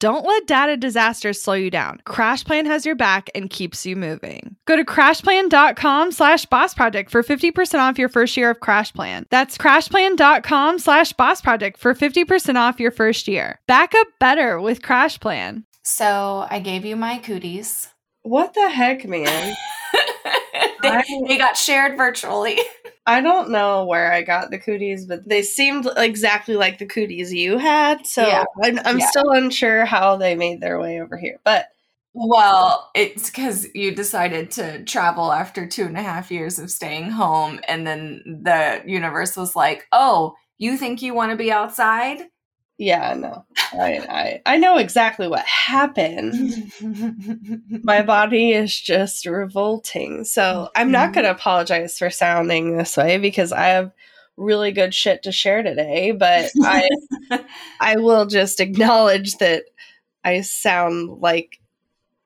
Don't let data disasters slow you down. CrashPlan has your back and keeps you moving. Go to crashplan.com slash boss project for 50% off your first year of CrashPlan. That's crashplan.com slash boss project for 50% off your first year. Back up better with CrashPlan. So I gave you my cooties. What the heck, man? they, they got shared virtually. I don't know where I got the cooties, but they seemed exactly like the cooties you had. So Yeah. I'm, I'm Yeah. still unsure how they made their way over here. But Well, it's because you decided to travel after two and a half years of staying home, and then the universe was like, "Oh, you think you want to be outside?" Yeah, no, I, I I know exactly what happened. My body is just revolting. So I'm not going to apologize for sounding this way because I have really good shit to share today. But I I will just acknowledge that I sound like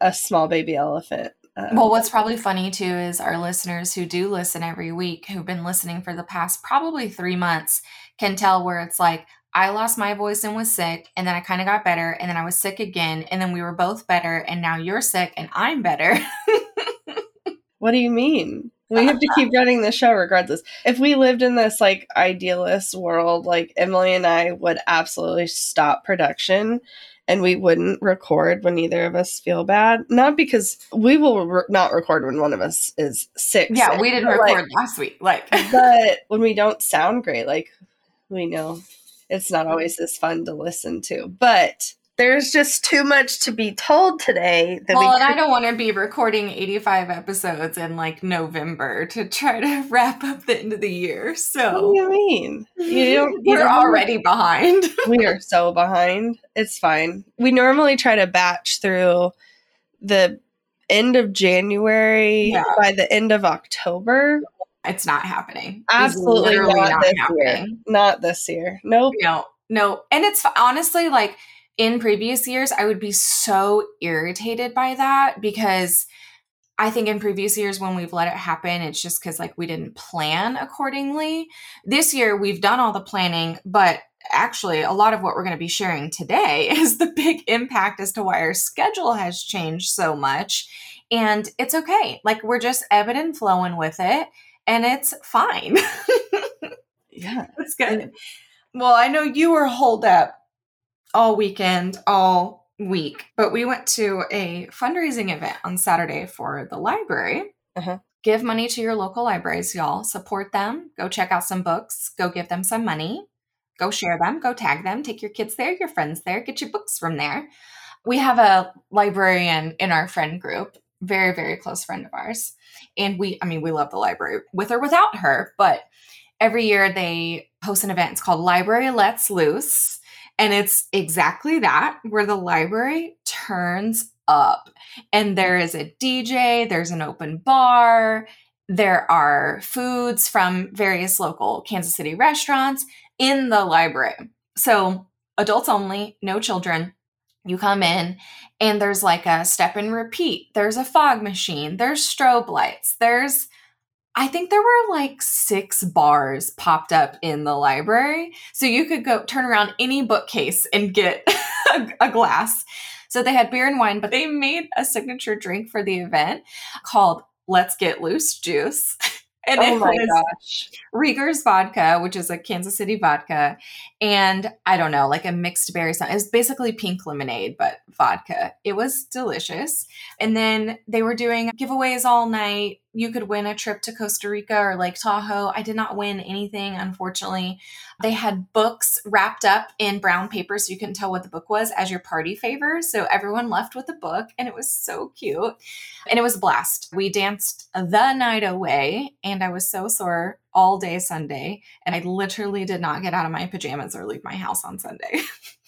a small baby elephant. Uh, Well, what's probably funny too is our listeners who do listen every week, who've been listening for the past probably three months, can tell where it's like, I lost my voice and was sick, and then I kind of got better, and then I was sick again, and then we were both better, and now you're sick and I'm better. What do you mean? We have to keep running the show regardless. If we lived in this like idealist world, like Emily and I would absolutely stop production and we wouldn't record when either of us feel bad. Not because we will re- not record when one of us is sick. yeah, sick, we didn't but, like, record last week. Like, but when we don't sound great, like we know it's not always as fun to listen to. But there's just too much to be told today that well, we and I don't want to be recording 85 episodes in like November to try to wrap up the end of the year. What do So you mean? You don't. we're already behind. we are so behind. It's fine. We normally try to batch through the end of January Yeah. by the end of October. It's not happening. Absolutely literally not, this year. Not this year. Nope. No, no. And it's honestly like in previous years, I would be so irritated by that because I think in previous years when we've let it happen, it's just because like we didn't plan accordingly. This year, we've done all the planning, but actually, a lot of what we're going to be sharing today is the big impact as to why our schedule has changed so much. And it's okay. Like we're just ebbing and flowing with it, and it's fine. Yeah. That's good. Well, I know you were holed up all weekend, all week, but we went to a fundraising event on Saturday for the library. Uh-huh. Give money to your local libraries, y'all. Support them. Go check out some books. Go give them some money. Go share them. Go tag them. Take your kids there, your friends there. Get your books from there. We have a librarian in our friend group, very, very close friend of ours. And we, I mean, we love the library with or without her, but every year they host an event. It's called Library Lets Loose. And it's exactly that, where the library turns up. And there is a DJ, there's an open bar, there are foods from various local Kansas City restaurants in the library. So, adults only, no children. You come in, and there's like a step and repeat, there's a fog machine, there's strobe lights, there's I think there were like six bars popped up in the library. So you could go turn around any bookcase and get a, a glass. So they had beer and wine, but they made a signature drink for the event called Let's Get Loose Juice. And Oh it my was gosh. Rieger's vodka, which is a Kansas City vodka, and I don't know, like a mixed berry something. It was basically pink lemonade, but vodka. It was delicious. And then they were doing giveaways all night. You could win a trip to Costa Rica or Lake Tahoe. I did not win anything, unfortunately. They had books wrapped up in brown paper so you couldn't tell what the book was as your party favor. So everyone left with a book and it was so cute. And it was a blast. We danced the night away and I was so sore all day Sunday. And I literally did not get out of my pajamas or leave my house on Sunday.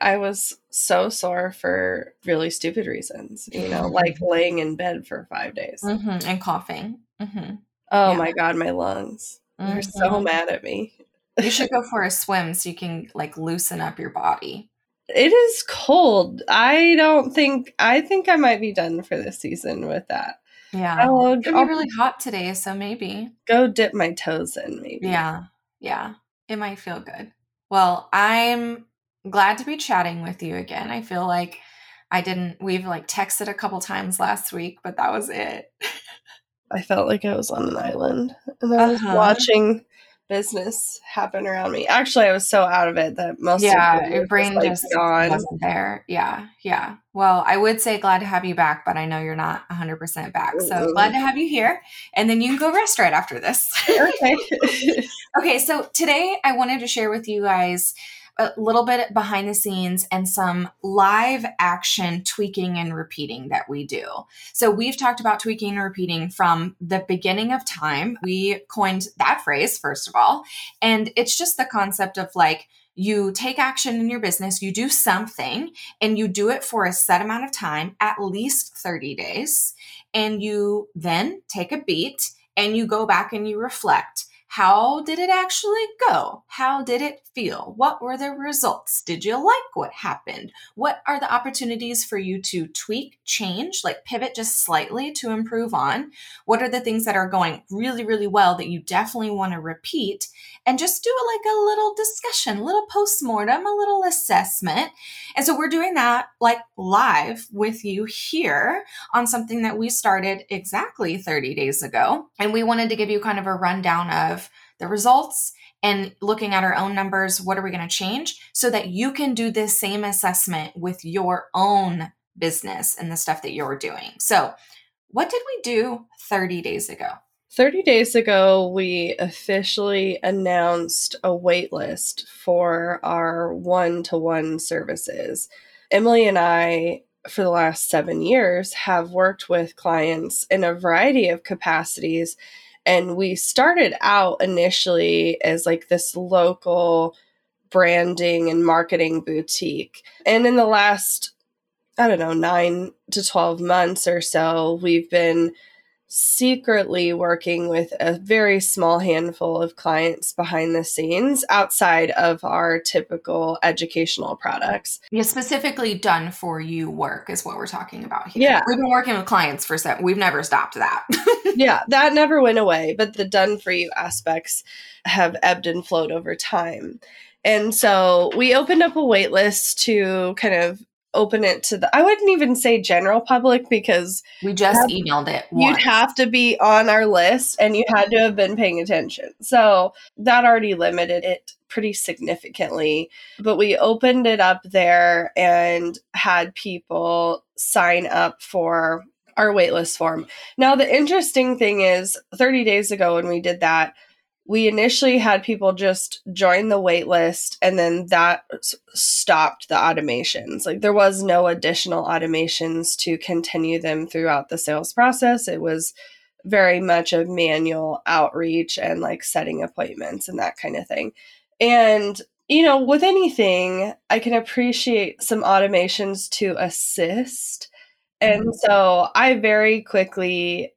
I was so sore for really stupid reasons, you know, like laying in bed for five days mm-hmm. and coughing. Mm-hmm. Oh yeah. my God, my lungs. Mm-hmm. They're so mm-hmm. mad at me. you should go for a swim so you can like loosen up your body. It is cold. I don't think, I think I might be done for this season with that. Yeah. I'll, it's I'll, really hot today, so maybe. Go dip my toes in, maybe. Yeah. Yeah. It might feel good. Well, I'm glad to be chatting with you again. I feel like I didn't, we've like texted a couple times last week, but that was it. I felt like I was on an island and I was uh-huh. watching business happen around me. Actually, I was so out of it that most yeah, your brain was, like, just gone. wasn't there. Yeah, yeah. Well, I would say glad to have you back, but I know you're not 100 percent back. So mm-hmm. glad to have you here, and then you can go rest right after this. okay. okay. So today I wanted to share with you guys a little bit behind the scenes and some live action tweaking and repeating that we do. So we've talked about tweaking and repeating from the beginning of time. We coined that phrase, first of all. And it's just the concept of like, you take action in your business, you do something, and you do it for a set amount of time, at least 30 days. And you then take a beat and you go back and you reflect how did it actually go? How did it feel? What were the results? Did you like what happened? What are the opportunities for you to tweak, change, like pivot just slightly to improve on? What are the things that are going really, really well that you definitely want to repeat? And just do like a little discussion, a little postmortem, a little assessment. And so we're doing that like live with you here on something that we started exactly 30 days ago. And we wanted to give you kind of a rundown of of the results and looking at our own numbers, what are we going to change so that you can do this same assessment with your own business and the stuff that you're doing. So, what did we do 30 days ago? 30 days ago, we officially announced a waitlist for our one to one services. Emily and I, for the last seven years, have worked with clients in a variety of capacities and we started out initially as like this local branding and marketing boutique. And in the last, I don't know, nine to 12 months or so, we've been secretly working with a very small handful of clients behind the scenes outside of our typical educational products. Yeah, specifically done for you work is what we're talking about here. Yeah. We've been working with clients for seven, we've never stopped that. yeah, that never went away, but the done for you aspects have ebbed and flowed over time. And so we opened up a waitlist to kind of open it to the I wouldn't even say general public because we just have, emailed it. Once. You'd have to be on our list and you had to have been paying attention. So that already limited it pretty significantly. But we opened it up there and had people sign up for our waitlist form. Now the interesting thing is 30 days ago when we did that, we initially had people just join the wait list and then that stopped the automations. Like there was no additional automations to continue them throughout the sales process. It was very much a manual outreach and like setting appointments and that kind of thing. And you know with anything i can appreciate some automations to assist. And mm-hmm. so i very quickly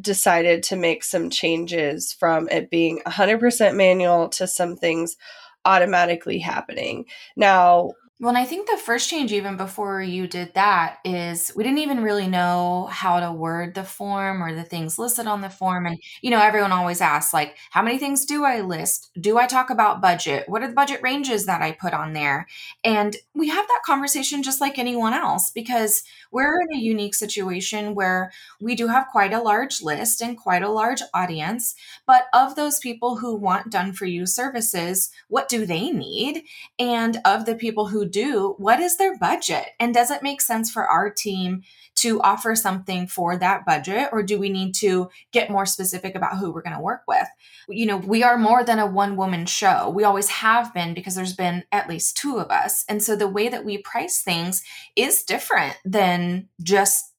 decided to make some changes from it being 100% manual to some things automatically happening. Now, well, and I think the first change, even before you did that, is we didn't even really know how to word the form or the things listed on the form. And, you know, everyone always asks, like, how many things do I list? Do I talk about budget? What are the budget ranges that I put on there? And we have that conversation just like anyone else because we're in a unique situation where we do have quite a large list and quite a large audience. But of those people who want done for you services, what do they need? And of the people who do, what is their budget? And does it make sense for our team to offer something for that budget? Or do we need to get more specific about who we're going to work with? You know, we are more than a one woman show. We always have been because there's been at least two of us. And so the way that we price things is different than just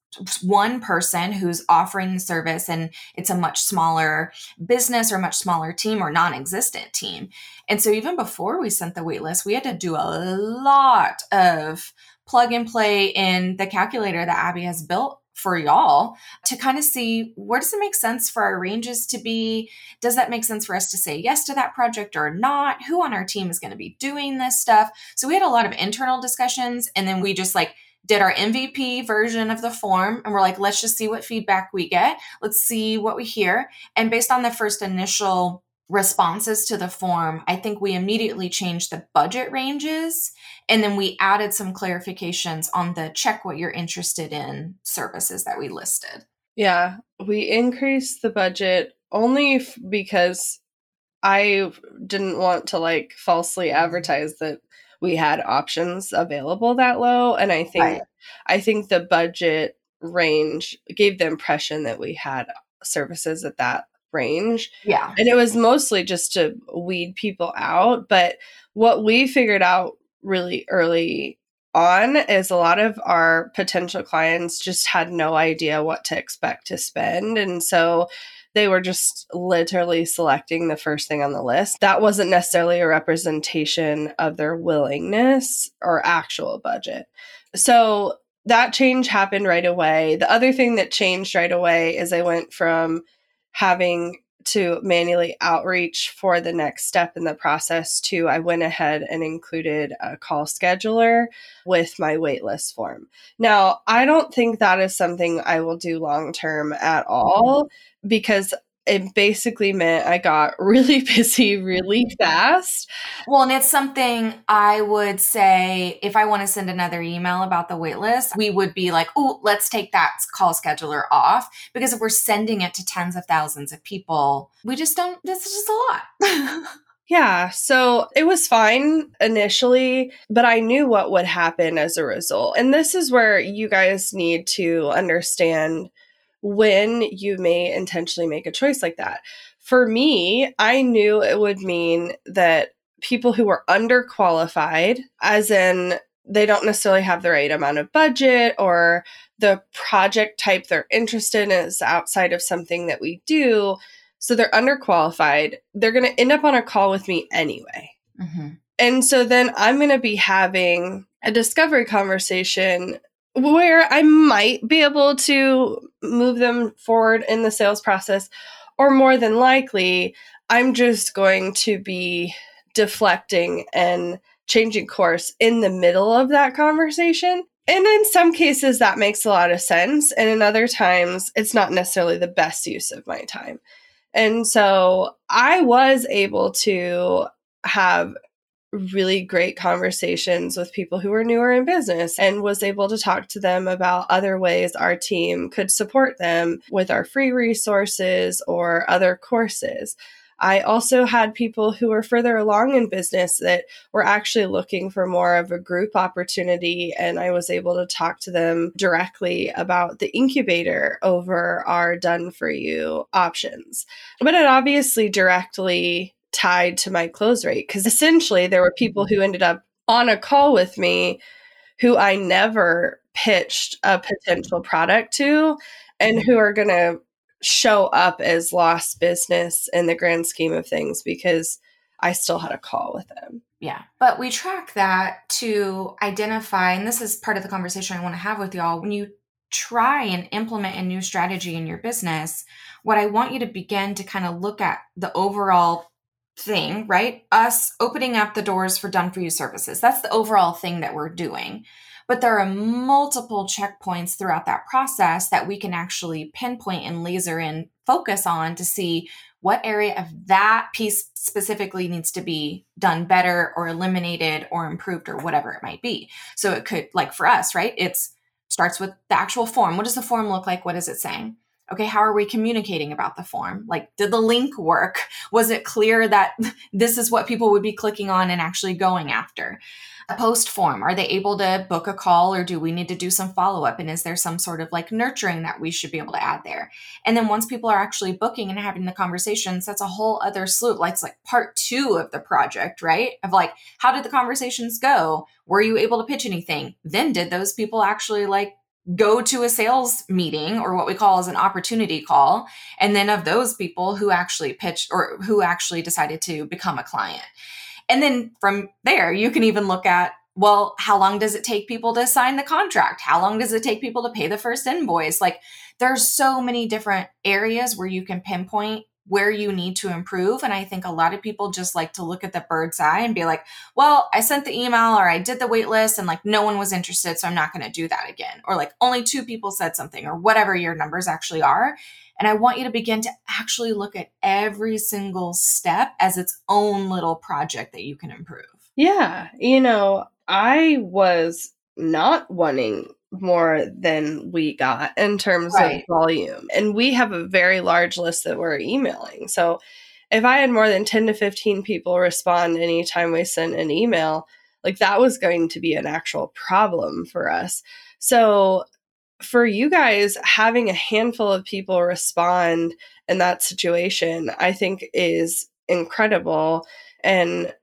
one person who's offering the service and it's a much smaller business or much smaller team or non-existent team. And so even before we sent the waitlist we had to do a lot of plug and play in the calculator that abby has built for y'all to kind of see where does it make sense for our ranges to be? Does that make sense for us to say yes to that project or not? Who on our team is going to be doing this stuff? So we had a lot of internal discussions and then we just like did our MVP version of the form and we're like, let's just see what feedback we get. Let's see what we hear. And based on the first initial responses to the form, I think we immediately changed the budget ranges and then we added some clarifications on the check what you're interested in services that we listed. Yeah, we increased the budget only f- because I didn't want to like falsely mm-hmm. advertise that we had options available that low and i think right. i think the budget range gave the impression that we had services at that range yeah and it was mostly just to weed people out but what we figured out really early on is a lot of our potential clients just had no idea what to expect to spend and so they were just literally selecting the first thing on the list. That wasn't necessarily a representation of their willingness or actual budget. So that change happened right away. The other thing that changed right away is I went from having to manually outreach for the next step in the process too I went ahead and included a call scheduler with my waitlist form. Now, I don't think that is something I will do long term at all because it basically meant I got really busy really mm-hmm. fast. Well, and it's something I would say if I want to send another email about the waitlist, we would be like, oh, let's take that call scheduler off. Because if we're sending it to tens of thousands of people, we just don't, this is just a lot. Yeah, so it was fine initially, but I knew what would happen as a result. And this is where you guys need to understand when you may intentionally make a choice like that. For me, I knew it would mean that people who were underqualified, as in they don't necessarily have the right amount of budget or the project type they're interested in is outside of something that we do. So they're underqualified. They're going to end up on a call with me anyway. Mm-hmm. And so then I'm going to be having a discovery conversation where I might be able to move them forward in the sales process, or more than likely, I'm just going to be deflecting and changing course in the middle of that conversation. And in some cases, that makes a lot of sense. And in other times, it's not necessarily the best use of my time. And so I was able to have really great conversations with people who were newer in business and was able to talk to them about other ways our team could support them with our free resources or other courses. I also had people who were further along in business that were actually looking for more of a group opportunity. And I was able to talk to them directly about the incubator over our done for you options. But it obviously directly tied to my close rate because essentially there were people who ended up on a call with me who I never pitched a potential product to and who are going to show up as lost business in the grand scheme of things because I still had a call with them. Yeah. But we track that to identify, and this is part of the conversation I want to have with y'all. When you try and implement a new strategy in your business, what I want you to begin to kind of look at the overall thing, right? Us opening up the doors for done for you services. That's the overall thing that we're doing. But there are multiple checkpoints throughout that process that we can actually pinpoint and laser in focus on to see what area of that piece specifically needs to be done better or eliminated or improved or whatever it might be. So it could like for us, right? It's starts with the actual form. What does the form look like? What is it saying? Okay, how are we communicating about the form? Like, did the link work? Was it clear that this is what people would be clicking on and actually going after? a post form are they able to book a call or do we need to do some follow up and is there some sort of like nurturing that we should be able to add there and then once people are actually booking and having the conversations that's a whole other slew like it's like part two of the project right of like how did the conversations go were you able to pitch anything then did those people actually like go to a sales meeting or what we call as an opportunity call and then of those people who actually pitched or who actually decided to become a client and then from there, you can even look at well, how long does it take people to sign the contract? How long does it take people to pay the first invoice? Like, there's so many different areas where you can pinpoint where you need to improve. And I think a lot of people just like to look at the bird's eye and be like, well, I sent the email or I did the wait list and like no one was interested. So I'm not going to do that again. Or like only two people said something or whatever your numbers actually are. And I want you to begin to actually look at every single step as its own little project that you can improve. Yeah. You know, I was not wanting more than we got in terms right. of volume. And we have a very large list that we're emailing. So if I had more than 10 to 15 people respond anytime we sent an email, like that was going to be an actual problem for us. So for you guys, having a handful of people respond in that situation, I think is incredible and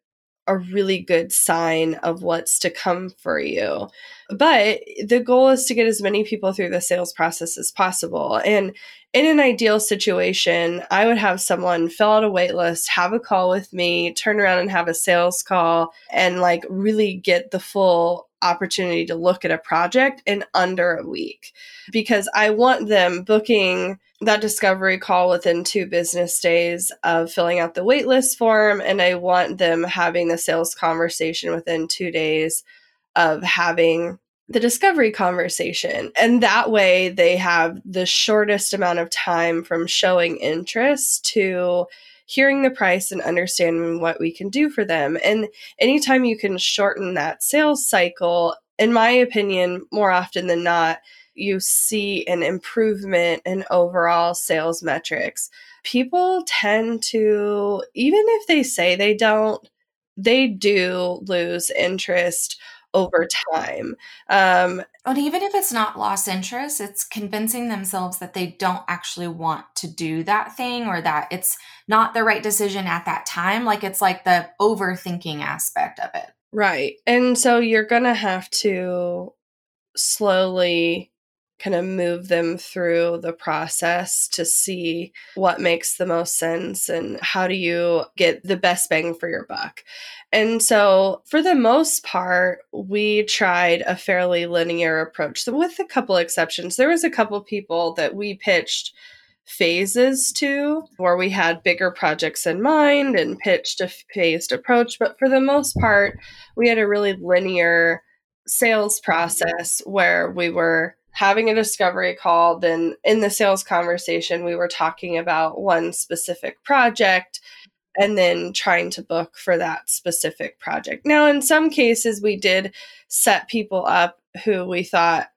a really good sign of what's to come for you. But the goal is to get as many people through the sales process as possible. And in an ideal situation, I would have someone fill out a wait list, have a call with me, turn around and have a sales call, and like really get the full opportunity to look at a project in under a week because I want them booking that discovery call within two business days of filling out the waitlist form. And I want them having the sales conversation within two days of having the discovery conversation. And that way they have the shortest amount of time from showing interest to hearing the price and understanding what we can do for them. And anytime you can shorten that sales cycle, in my opinion, more often than not, you see an improvement in overall sales metrics. People tend to, even if they say they don't, they do lose interest over time. Um, but even if it's not lost interest, it's convincing themselves that they don't actually want to do that thing or that it's not the right decision at that time. Like it's like the overthinking aspect of it. Right. And so you're going to have to slowly kind of move them through the process to see what makes the most sense and how do you get the best bang for your buck. And so, for the most part, we tried a fairly linear approach. So, with a couple exceptions, there was a couple people that we pitched phases to where we had bigger projects in mind and pitched a phased approach. But for the most part, we had a really linear sales process where we were having a discovery call. Then, in the sales conversation, we were talking about one specific project and then trying to book for that specific project. Now, in some cases, we did set people up who we thought,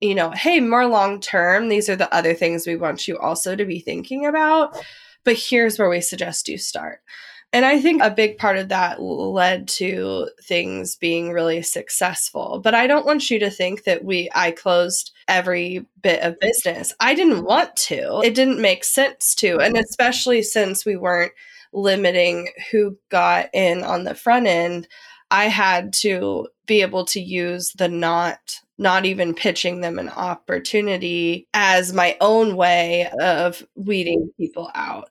you know, hey, more long term, these are the other things we want you also to be thinking about. But here's where we suggest you start. And I think a big part of that led to things being really successful. But I don't want you to think that we I closed every bit of business. I didn't want to. It didn't make sense to. And especially since we weren't limiting who got in on the front end, I had to be able to use the not not even pitching them an opportunity as my own way of weeding people out.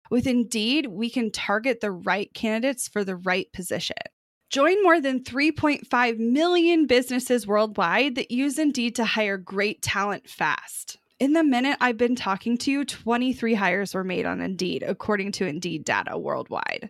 With Indeed, we can target the right candidates for the right position. Join more than 3.5 million businesses worldwide that use Indeed to hire great talent fast. In the minute I've been talking to you, 23 hires were made on Indeed, according to Indeed data worldwide.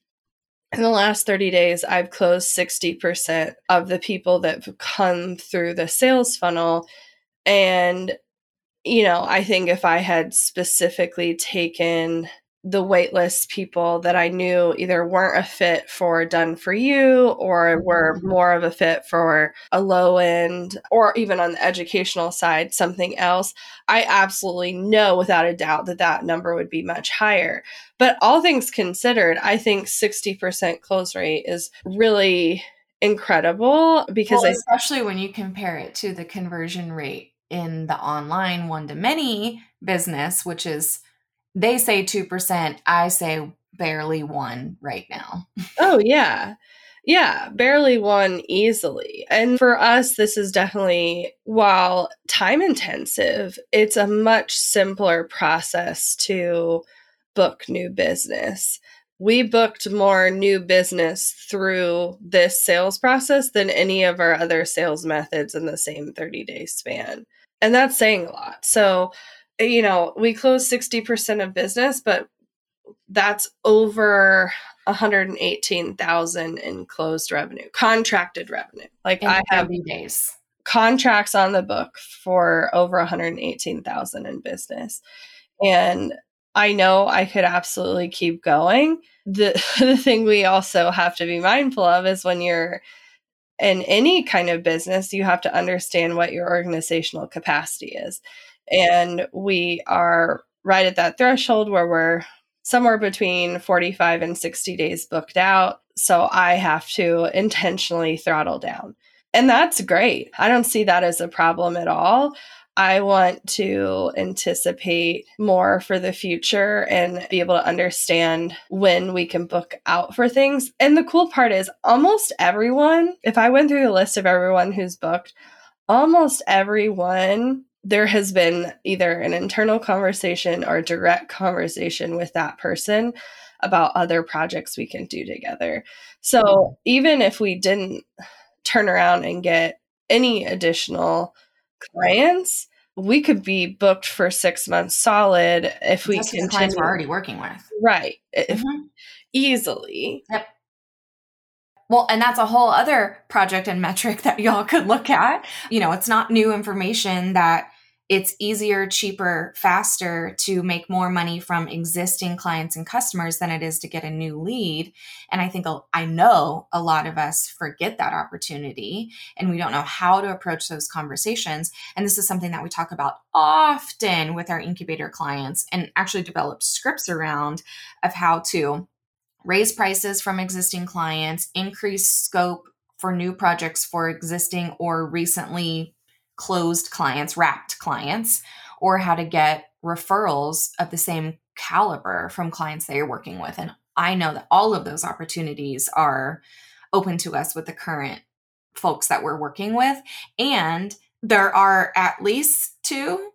in the last 30 days, I've closed 60% of the people that have come through the sales funnel. And, you know, I think if I had specifically taken the waitlist people that I knew either weren't a fit for done for you or mm-hmm. were more of a fit for a low end or even on the educational side, something else, I absolutely know without a doubt that that number would be much higher. But all things considered, I think 60% close rate is really incredible because well, I, especially when you compare it to the conversion rate in the online one to many business, which is they say 2%, I say barely one right now. oh, yeah. Yeah, barely one easily. And for us, this is definitely, while time intensive, it's a much simpler process to book new business. We booked more new business through this sales process than any of our other sales methods in the same 30 day span. And that's saying a lot. So, you know, we close 60% of business, but that's over 118,000 in closed revenue, contracted revenue. Like in I have days. contracts on the book for over 118,000 in business. And I know I could absolutely keep going. The the thing we also have to be mindful of is when you're in any kind of business, you have to understand what your organizational capacity is. And we are right at that threshold where we're somewhere between 45 and 60 days booked out. So I have to intentionally throttle down. And that's great. I don't see that as a problem at all. I want to anticipate more for the future and be able to understand when we can book out for things. And the cool part is almost everyone, if I went through the list of everyone who's booked, almost everyone there has been either an internal conversation or direct conversation with that person about other projects we can do together. So even if we didn't turn around and get any additional clients, we could be booked for six months solid if we continue. clients we're already working with. Right. If, Mhm. Easily. Yep. Well, and that's a whole other project and metric that y'all could look at. You know, it's not new information that it's easier, cheaper, faster to make more money from existing clients and customers than it is to get a new lead. And I think I know a lot of us forget that opportunity and we don't know how to approach those conversations. And this is something that we talk about often with our incubator clients and actually develop scripts around of how to raise prices from existing clients, increase scope for new projects for existing or recently closed clients, wrapped clients, or how to get referrals of the same caliber from clients that you're working with. And I know that all of those opportunities are open to us with the current folks that we're working with. And there are at least two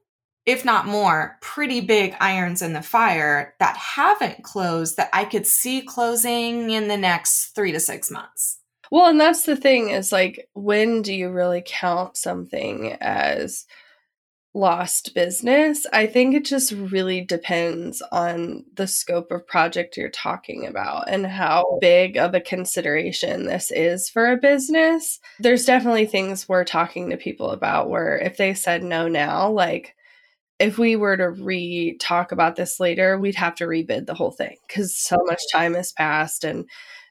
if not more, pretty big irons in the fire that haven't closed that I could see closing in the next three to six months. Well, and that's the thing is like, when do you really count something as lost business? I think it just really depends on the scope of project you're talking about and how big of a consideration this is for a business. There's definitely things we're talking to people about where if they said no now, like, if we were to re talk about this later, we'd have to rebid the whole thing because so mm-hmm. much time has passed and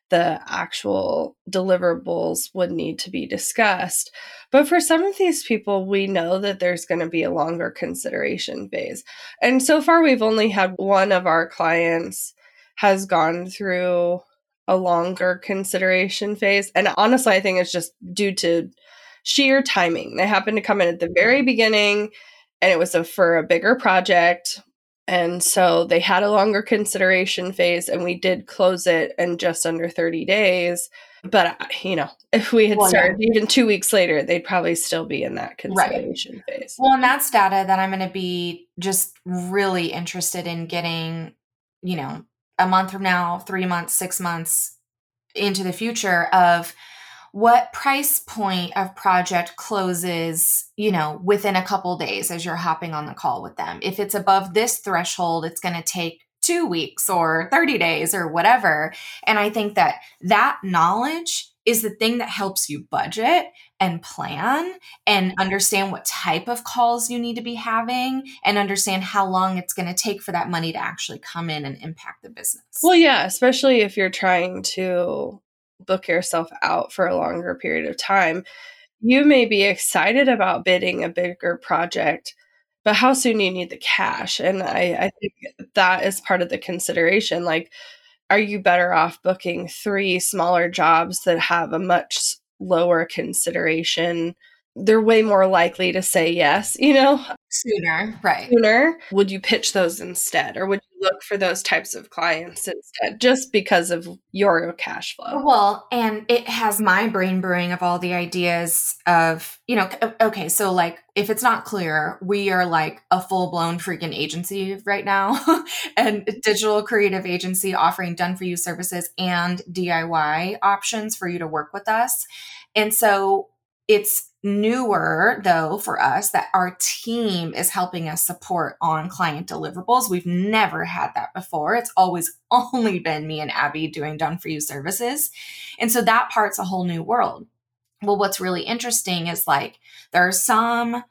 the actual deliverables would need to be discussed. But for some of these people, we know that there's going to be a longer consideration phase. And so far, we've only had one of our clients has gone through a longer consideration phase. And honestly, I think it's just due to sheer timing. They happened to come in at the very beginning and it was a, for a bigger project and so they had a longer consideration phase, and we did close it in just under 30 days. But, uh, you know, if we had Well, yeah. started even two weeks later, they'd probably still be in that consideration phase. Well, and that's data that I'm going to be just really interested in getting, you know, a month from now, three months, six months into the future of what price point of project closes, you know, within a couple days as you're hopping on the call with them. If it's above this threshold, it's going to take two weeks or 30 days or whatever. And I think that that knowledge is the thing that helps you budget and plan and understand what type of calls you need to be having and understand how long it's going to take for that money to actually come in and impact the business. Well, yeah, especially if you're trying to book yourself out for a longer period of time. You may be excited about bidding a bigger project, but how soon you need the cash? And I, I think that is part of the consideration. Like, are you better off booking three smaller jobs that have a much lower consideration? They're way more likely to say yes, you know, sooner, right? sooner. Would you pitch those instead, or would you look for those types of clients instead, just because of your cash flow? Well, and it has my brain brewing of all the ideas of, you know, okay, so like if it's not clear, we are like a full blown freaking agency right now and digital creative agency offering done for you services and DIY options for you to work with us. And so it's newer though for us that our team is helping us support on client deliverables. We've never had that before. It's always only been me and Abby doing done for you services. And so that part's a whole new world. Well, what's really interesting is like there are some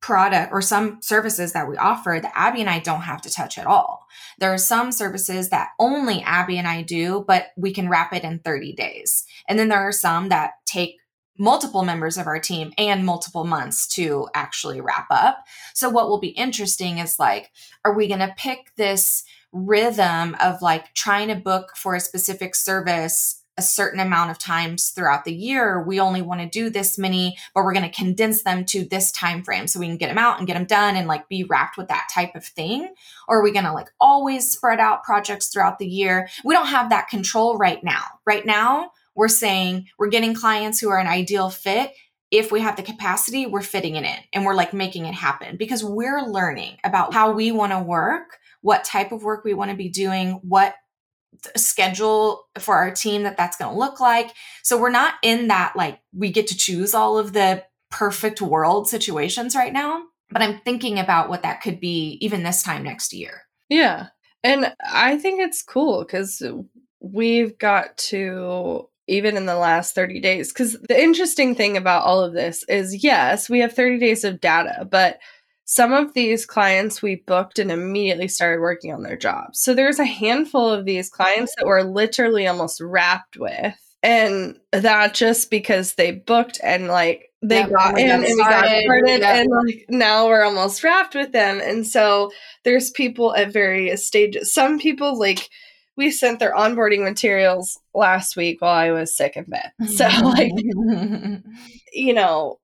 product or some services that we offer that Abby and I don't have to touch at all. There are some services that only Abby and I do, but we can wrap it in 30 days. And then there are some that take multiple members of our team and multiple months to actually wrap up. So what will be interesting is like are we going to pick this rhythm of like trying to book for a specific service a certain amount of times throughout the year? We only want to do this many but we're going to condense them to this time frame so we can get them out and get them done and like be wrapped with that type of thing? Or are we going to like always spread out projects throughout the year? We don't have that control right now. Right now we're saying we're getting clients who are an ideal fit if we have the capacity we're fitting it in and we're like making it happen because we're learning about how we want to work what type of work we want to be doing what schedule for our team that that's going to look like. So we're not in that like we get to choose all of the perfect world situations right now, but I'm thinking about what that could be even this time next year. Yeah. And I think it's cool cuz we've got to even in the last 30 days cuz the interesting thing about all of this is yes, we have 30 days of data, but some of these clients we booked and immediately started working on their jobs. So there's a handful of these clients that we're literally almost wrapped with. And that just because they booked and like they Yep, got in and we got started, yep. and like now we're almost wrapped with them. And so there's people at various stages. Some people like we sent their onboarding materials last week while I was sick in bed. So like you know,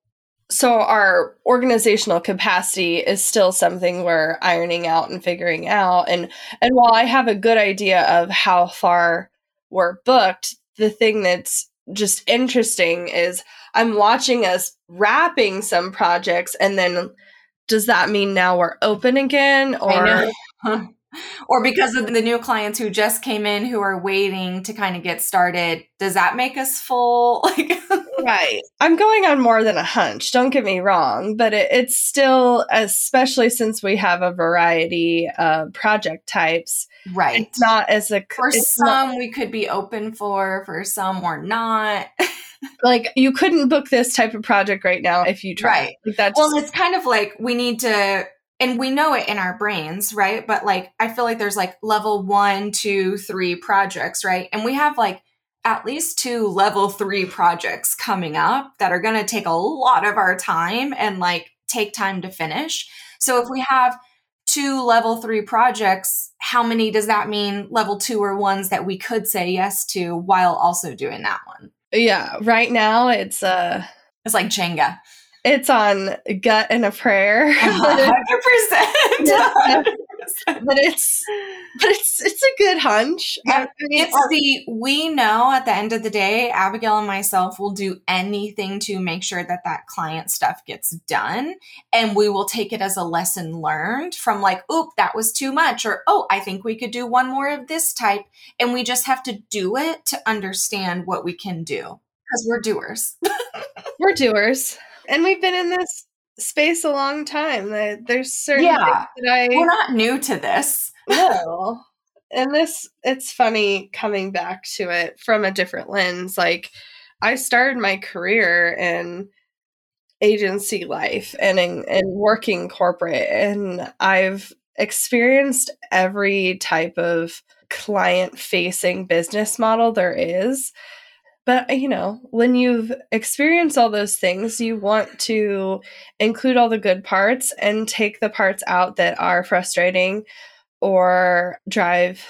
so our organizational capacity is still something we're ironing out and figuring out. And and while I have a good idea of how far we're booked, the thing that's just interesting is I'm watching us wrapping some projects and then does that mean now we're open again I or know. Or because of the new clients who just came in who are waiting to kind of get started, does that make us full? Like right i'm going on more than a hunch don't get me wrong but it, it's still especially since we have a variety of project types right. it's not as a For some not, we could be open for, for some we're not. like you couldn't book this type of project right now if you tried Right. like that's Well, it's kind of like we need to, and we know it in our brains, right? But like, I feel like there's like level one, two, three projects, right? And we have like at least two level three projects coming up that are going to take a lot of our time and like take time to finish. So if we have two level three projects, how many does that mean level two or ones that we could say yes to while also doing that one? yeah right now it's uh It's like Jenga. It's on gut and a prayer hundred percent. but it's but it's it's a good hunch Yeah, I mean, It's uh, the we know at the end of the day, Abagail and myself will do anything to make sure that that client stuff gets done, and we will take it as a lesson learned from like, oop, that was too much, or oh, I think we could do one more of this type, and we just have to do it to understand what we can do because we're doers. we're doers and we've been in this space a long time there's certain Yeah. things that i we're not new to this. no and this it's funny coming back to it from a different lens like i started my career in agency life and in and working corporate and i've experienced every type of client facing business model there is but you know when you've experienced all those things you want to include all the good parts and take the parts out that are frustrating or drive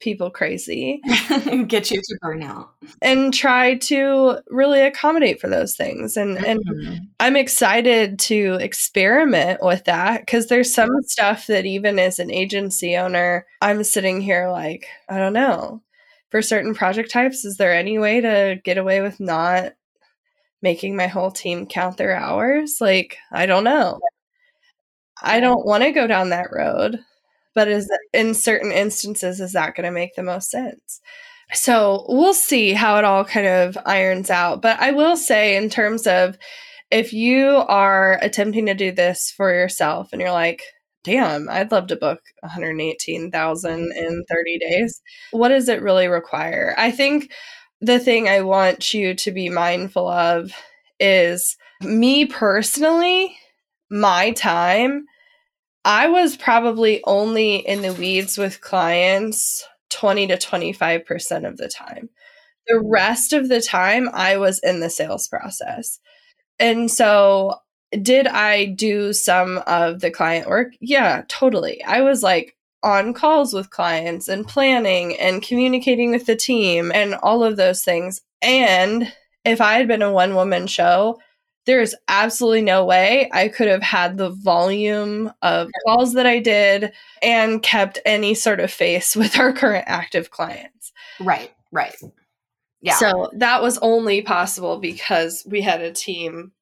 people crazy Get you to burnout. and try to really accommodate for those things and and Mhm. I'm excited to experiment with that because there's some stuff that even as an agency owner I'm sitting here like I don't know for certain project types is there any way to get away with not making my whole team count their hours? Like I don't know. I don't want to go down that road but is in certain instances is that going to make the most sense? So we'll see how it all kind of irons out but i will say in terms of if you are attempting to do this for yourself and you're like damn i'd love to book 118000 in 30 days what does it really require i think the thing i want you to be mindful of is me personally my time I was probably only in the weeds with clients 20 to 25% of the time. The rest of the time, I was in the sales process. And so, did I do some of the client work? Yeah, totally. I was like on calls with clients and planning and communicating with the team and all of those things. And if I had been a one woman show, there's absolutely no way I could have had the volume of calls that I did and kept any sort of face with our current active clients. Right, right. Yeah. So that was only possible because we had a team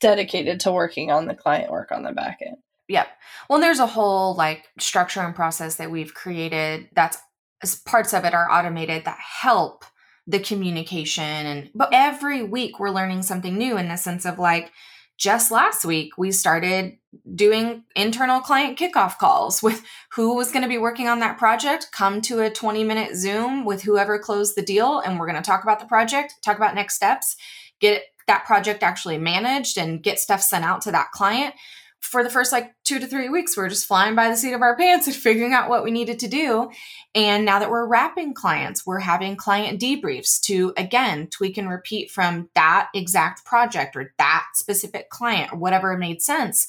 dedicated to working on the client work on the back end. Yep. Well, there's a whole like structure and process that we've created that's as parts of it are automated that help the communication and but every week we're learning something new in the sense of like just last week we started doing internal client kickoff calls with who was going to be working on that project come to a 20 minute zoom with whoever closed the deal and we're going to talk about the project talk about next steps get that project actually managed and get stuff sent out to that client for the first like two to three weeks, we are just flying by the seat of our pants and figuring out what we needed to do. And now that we're wrapping clients, we're having client debriefs to again tweak and repeat from that exact project or that specific client or whatever made sense.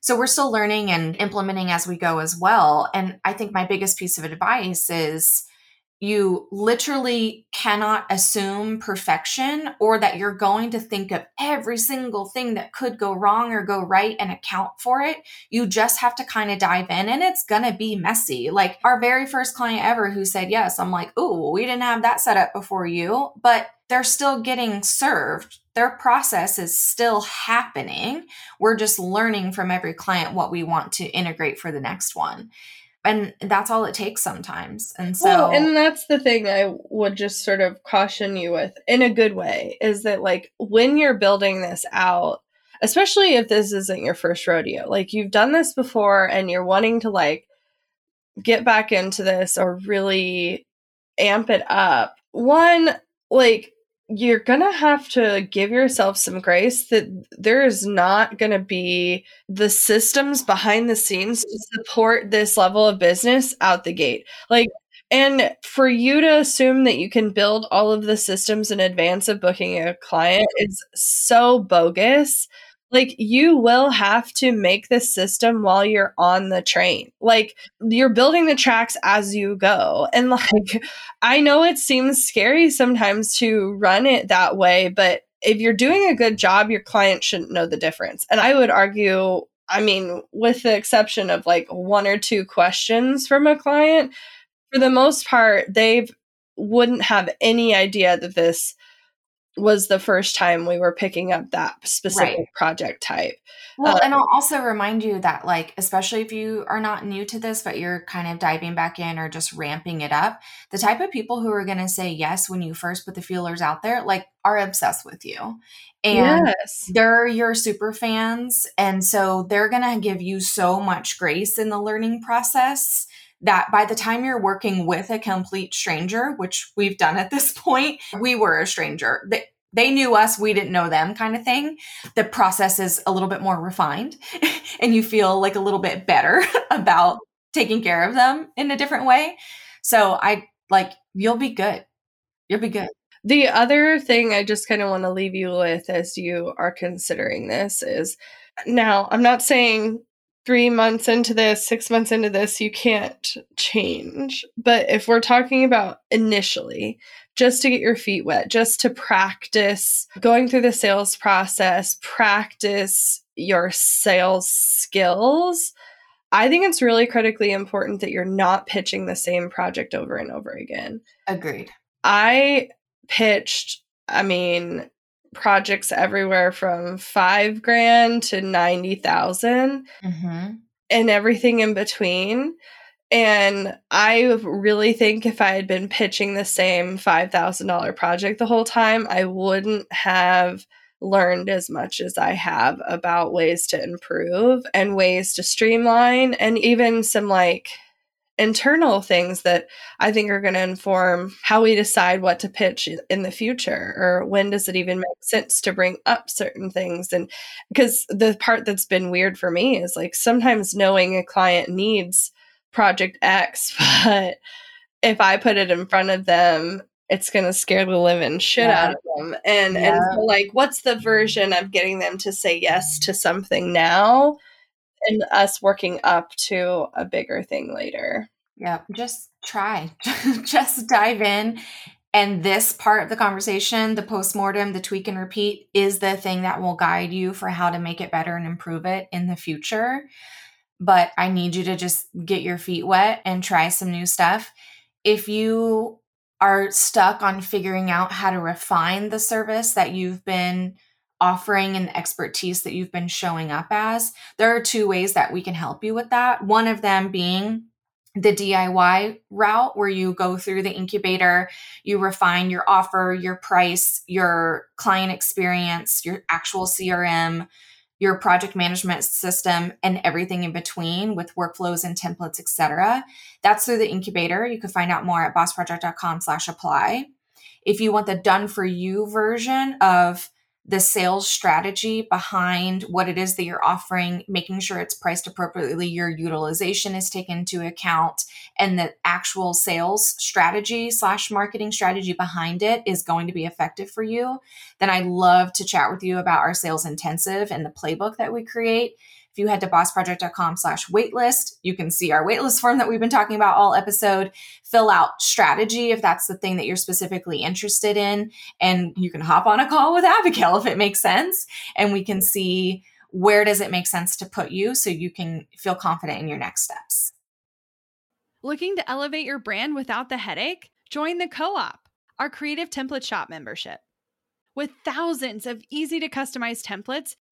So we're still learning and implementing as we go as well. And I think my biggest piece of advice is you literally cannot assume perfection or that you're going to think of every single thing that could go wrong or go right and account for it. You just have to kind of dive in and it's going to be messy. Like our very first client ever who said yes, I'm like, oh, we didn't have that set up before you, but they're still getting served. Their process is still happening. We're just learning from every client what we want to integrate for the next one and that's all it takes sometimes. And so well, and that's the thing i would just sort of caution you with in a good way is that like when you're building this out especially if this isn't your first rodeo like you've done this before and you're wanting to like get back into this or really amp it up. One like you're gonna have to give yourself some grace that there is not gonna be the systems behind the scenes to support this level of business out the gate. Like, and for you to assume that you can build all of the systems in advance of booking a client is so bogus like you will have to make the system while you're on the train. Like you're building the tracks as you go. And like i know it seems scary sometimes to run it that way but if you're doing a good job your client shouldn't know the difference. And i would argue i mean with the exception of like one or two questions from a client for the most part they wouldn't have any idea that this was the first time we were picking up that specific right. project type. Well, um, and I'll also remind you that, like, especially if you are not new to this, but you're kind of diving back in or just ramping it up, the type of people who are going to say yes when you first put the feelers out there, like, are obsessed with you. And yes. they're your super fans. And so they're going to give you so much grace in the learning process that by the time you're working with a complete stranger, which we've done at this point, we were a stranger. They, they knew us, we didn't know them kind of thing. The process is a little bit more refined and you feel like a little bit better about taking care of them in a different way. So I like, you'll be good. You'll be good. The other thing I just kind of want to leave you with as you are considering this is now, I'm not saying three months into this, six months into this, you can't change. But if we're talking about initially, just to get your feet wet, just to practice going through the sales process, practice your sales skills, I think it's really critically important that you're not pitching the same project over and over again. Agreed. I pitched, I mean, projects everywhere from five grand to 90,000 mm-hmm. and everything in between. And I really think if I had been pitching the same $5,000 project the whole time, I wouldn't have learned as much as I have about ways to improve and ways to streamline and even some like internal things that I think are going to inform how we decide what to pitch in the future or when does it even make sense to bring up certain things. And because the part that's been weird for me is like sometimes knowing a client needs project X, but if I put it in front of them, it's going to scare the living shit yeah. out of them. And, yeah. and so like, what's the version of getting them to say yes to something now? And us working up to a bigger thing later. Yeah, just try. just dive in. And this part of the conversation, the postmortem, the tweak and repeat, is the thing that will guide you for how to make it better and improve it in the future. But I need you to just get your feet wet and try some new stuff. If you are stuck on figuring out how to refine the service that you've been offering and expertise that you've been showing up as, there are two ways that we can help you with that. One of them being the DIY route where you go through the incubator, you refine your offer, your price, your client experience, your actual CRM, your project management system and everything in between with workflows and templates, etc. That's through the incubator. You can find out more at bossproject.com slash apply. If you want the done for you version of the sales strategy behind what it is that you're offering, making sure it's priced appropriately, your utilization is taken into account, and the actual sales strategy slash marketing strategy behind it is going to be effective for you, then I'd love to chat with you about our sales intensive and the playbook that we create. If you head to bossproject.com slash waitlist, you can see our waitlist form that we've been talking about all episode. Fill out strategy if that's the thing that you're specifically interested in. And you can hop on a call with Abagail if it makes sense. And we can see where does it make sense to put you so you can feel confident in your next steps. Looking to elevate your brand without the headache? Join the co op, our creative template shop membership. With thousands of easy to customize templates,